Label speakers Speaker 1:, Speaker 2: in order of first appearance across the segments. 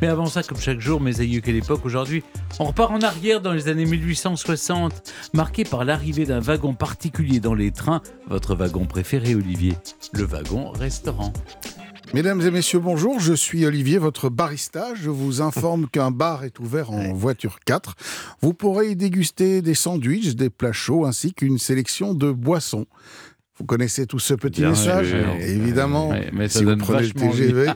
Speaker 1: Mais avant ça, comme chaque jour, mes aïeux, quelle époque aujourd'hui On repart en arrière dans les années 1860, marqué par l'arrivée d'un wagon particulier dans les trains. Votre wagon préféré, Olivier? Le wagon restaurant.
Speaker 2: Mesdames et messieurs, bonjour. Je suis Olivier, votre barista. Je vous informe qu'un bar est ouvert en voiture 4. Vous pourrez y déguster des sandwichs, des plats chauds ainsi qu'une sélection de boissons. Vous connaissez tous ce petit message Évidemment,
Speaker 1: mais
Speaker 2: si vous prenez le TGV,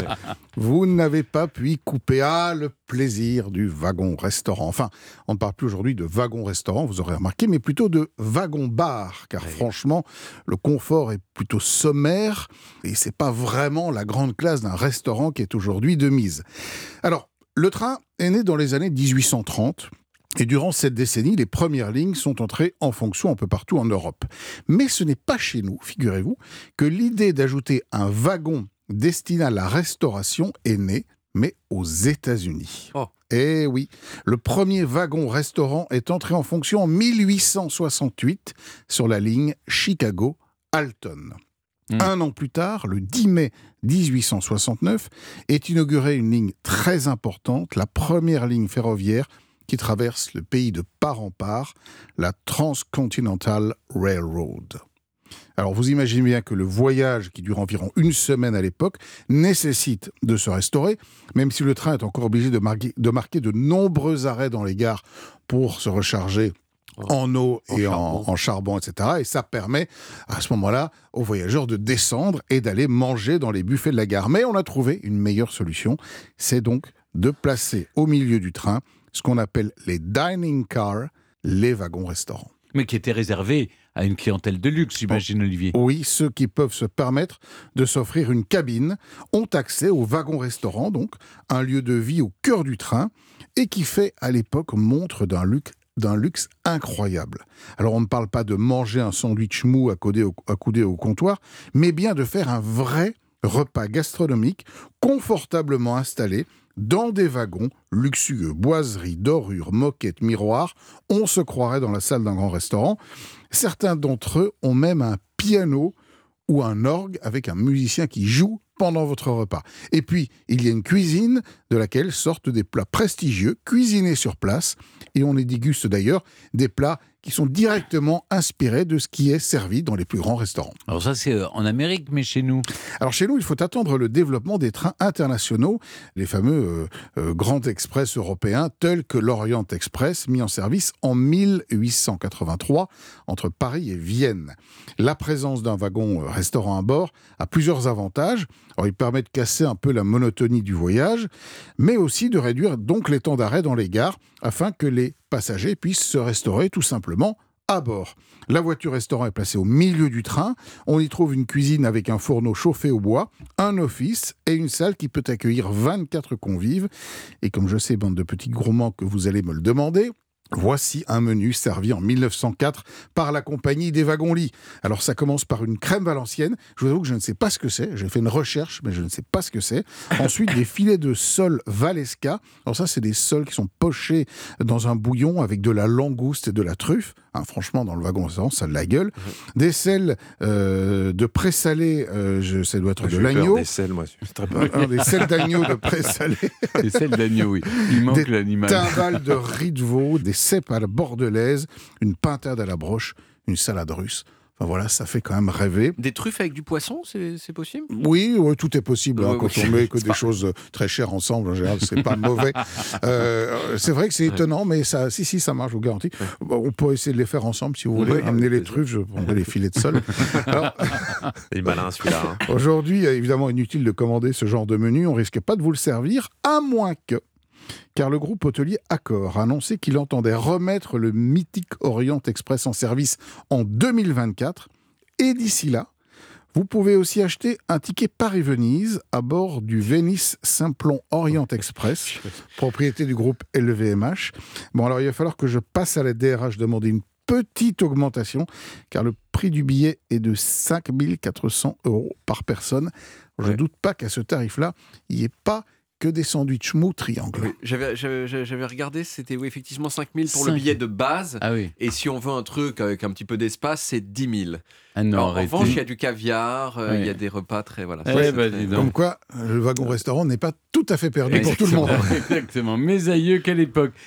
Speaker 2: vous n'avez pas pu couper. À le plaisir du wagon-restaurant. Enfin, on ne parle plus aujourd'hui de wagon-restaurant, vous aurez remarqué, mais plutôt de wagon-bar, car franchement, le confort est plutôt sommaire et c'est pas vraiment la grande classe d'un restaurant qui est aujourd'hui de mise. Alors, le train est né dans les années 1830 et durant cette décennie, les premières lignes sont entrées en fonction un peu partout en Europe. Mais ce n'est pas chez nous, figurez-vous, que l'idée d'ajouter un wagon destiné à la restauration est née, mais aux États-Unis.
Speaker 1: Oh.
Speaker 2: Eh oui, le premier wagon-restaurant est entré en fonction en 1868 sur la ligne Chicago-Alton.
Speaker 1: Hmm.
Speaker 2: Un an plus tard, le 10 mai 1869, est inaugurée une ligne très importante, la première ligne ferroviaire qui traverse le pays de part en part, la Transcontinental Railroad. Alors vous imaginez bien que le voyage, qui dure environ une semaine à l'époque, nécessite de se restaurer, même si le train est encore obligé de marquer de, marquer de nombreux arrêts dans les gares pour se recharger en eau et en,
Speaker 1: charbon.
Speaker 2: en charbon, etc. Et ça permet à ce moment-là aux voyageurs de descendre et d'aller manger dans les buffets de la gare. Mais on a trouvé une meilleure solution, c'est donc de placer au milieu du train ce qu'on appelle les dining cars, les wagons-restaurants.
Speaker 1: Mais qui était réservé à une clientèle de luxe, j'imagine, Olivier.
Speaker 2: Oui, ceux qui peuvent se permettre de s'offrir une cabine ont accès au wagon-restaurant, donc un lieu de vie au cœur du train, et qui fait à l'époque montre d'un luxe d'un luxe incroyable. Alors on ne parle pas de manger un sandwich mou accoudé au, accoudé au comptoir, mais bien de faire un vrai repas gastronomique confortablement installé dans des wagons luxueux, boiseries, dorures, moquettes, miroirs. On se croirait dans la salle d'un grand restaurant. Certains d'entre eux ont même un piano ou un orgue avec un musicien qui joue pendant votre repas. Et puis, il y a une cuisine de laquelle sortent des plats prestigieux, cuisinés sur place, et on y déguste d'ailleurs des plats qui sont directement inspirés de ce qui est servi dans les plus grands restaurants.
Speaker 1: Alors ça, c'est euh, en Amérique, mais chez nous.
Speaker 2: Alors chez nous, il faut attendre le développement des trains internationaux, les fameux euh, euh, grands express européens tels que l'Orient Express, mis en service en 1883 entre Paris et Vienne. La présence d'un wagon restaurant à bord a plusieurs avantages. Alors, il permet de casser un peu la monotonie du voyage, mais aussi de réduire donc les temps d'arrêt dans les gares afin que les passagers puissent se restaurer tout simplement à bord. La voiture-restaurant est placée au milieu du train. On y trouve une cuisine avec un fourneau chauffé au bois, un office et une salle qui peut accueillir 24 convives. Et comme je sais, bande de petits gourmands, que vous allez me le demander, Voici un menu servi en 1904 par la compagnie des wagons-lits. Alors ça commence par une crème valencienne. Je vous avoue que je ne sais pas ce que c'est. J'ai fait une recherche, mais je ne sais pas ce que c'est. Ensuite, des filets de sole Valesca. Alors ça, c'est des sols qui sont pochés dans un bouillon avec de la langouste et de la truffe. Hein, franchement, dans le wagon restaurant, ça a de la gueule. Des sels euh, de présalé, euh, je- ça doit être de l'agneau.
Speaker 3: Des sels, moi. Très
Speaker 2: un des sels d'agneau de présalé.
Speaker 1: Et celle d'agneau, oui. Il manque
Speaker 2: Des
Speaker 1: l'animal.
Speaker 2: timbales de riz de veau, des cèpes à la bordelaise, une pintade à la broche, une salade russe. Enfin voilà, ça fait quand même rêver.
Speaker 4: Des truffes avec du poisson, c'est possible?
Speaker 2: Oui, tout est possible hein,
Speaker 4: Oui,
Speaker 2: quand on met que des
Speaker 4: pas-
Speaker 2: choses euh, très chères ensemble. En général, c'est pas mauvais. Euh, c'est vrai que c'est étonnant, mais ça, si si, ça marche, je vous garantis. On peut essayer de les faire ensemble si vous voulez.
Speaker 3: Oui,
Speaker 2: Amener les truffes, je prendrai les filets de sol. Alors,
Speaker 3: Il est malin celui-là. hein.
Speaker 2: Aujourd'hui, évidemment, inutile de commander ce genre de menu. On risque pas de vous le servir, à moins que. Car le groupe hôtelier Accor a annoncé qu'il entendait remettre le mythique Orient Express en service en 2024. Et d'ici là, vous pouvez aussi acheter un ticket Paris-Venise à bord du Venice Simplon Orient Express, propriété du groupe LVMH. Bon, alors il va falloir que je passe à la DRH demander une petite augmentation, car le prix du billet est de 5400 euros par personne. Je ne
Speaker 3: Ouais.
Speaker 2: doute pas qu'à ce tarif-là, il n'y ait pas que des sandwichs mou triangle.
Speaker 4: Oui, J'avais j'avais- j'avais regardé, c'était oui, effectivement 5000 pour le
Speaker 1: 5
Speaker 4: billet de base.
Speaker 1: Ah oui.
Speaker 4: Et si on veut un truc avec un petit peu d'espace, c'est 10 000.
Speaker 1: Ah non,
Speaker 4: Alors, en revanche, il y a du caviar, euh, il
Speaker 1: Ouais.
Speaker 4: y a des repas très. Voilà,
Speaker 1: Eh
Speaker 4: ça, très-
Speaker 1: donc.
Speaker 2: Comme quoi, le wagon-restaurant n'est pas tout à fait perdu pour tout le monde.
Speaker 1: Exactement. Mes aïeux, quelle époque.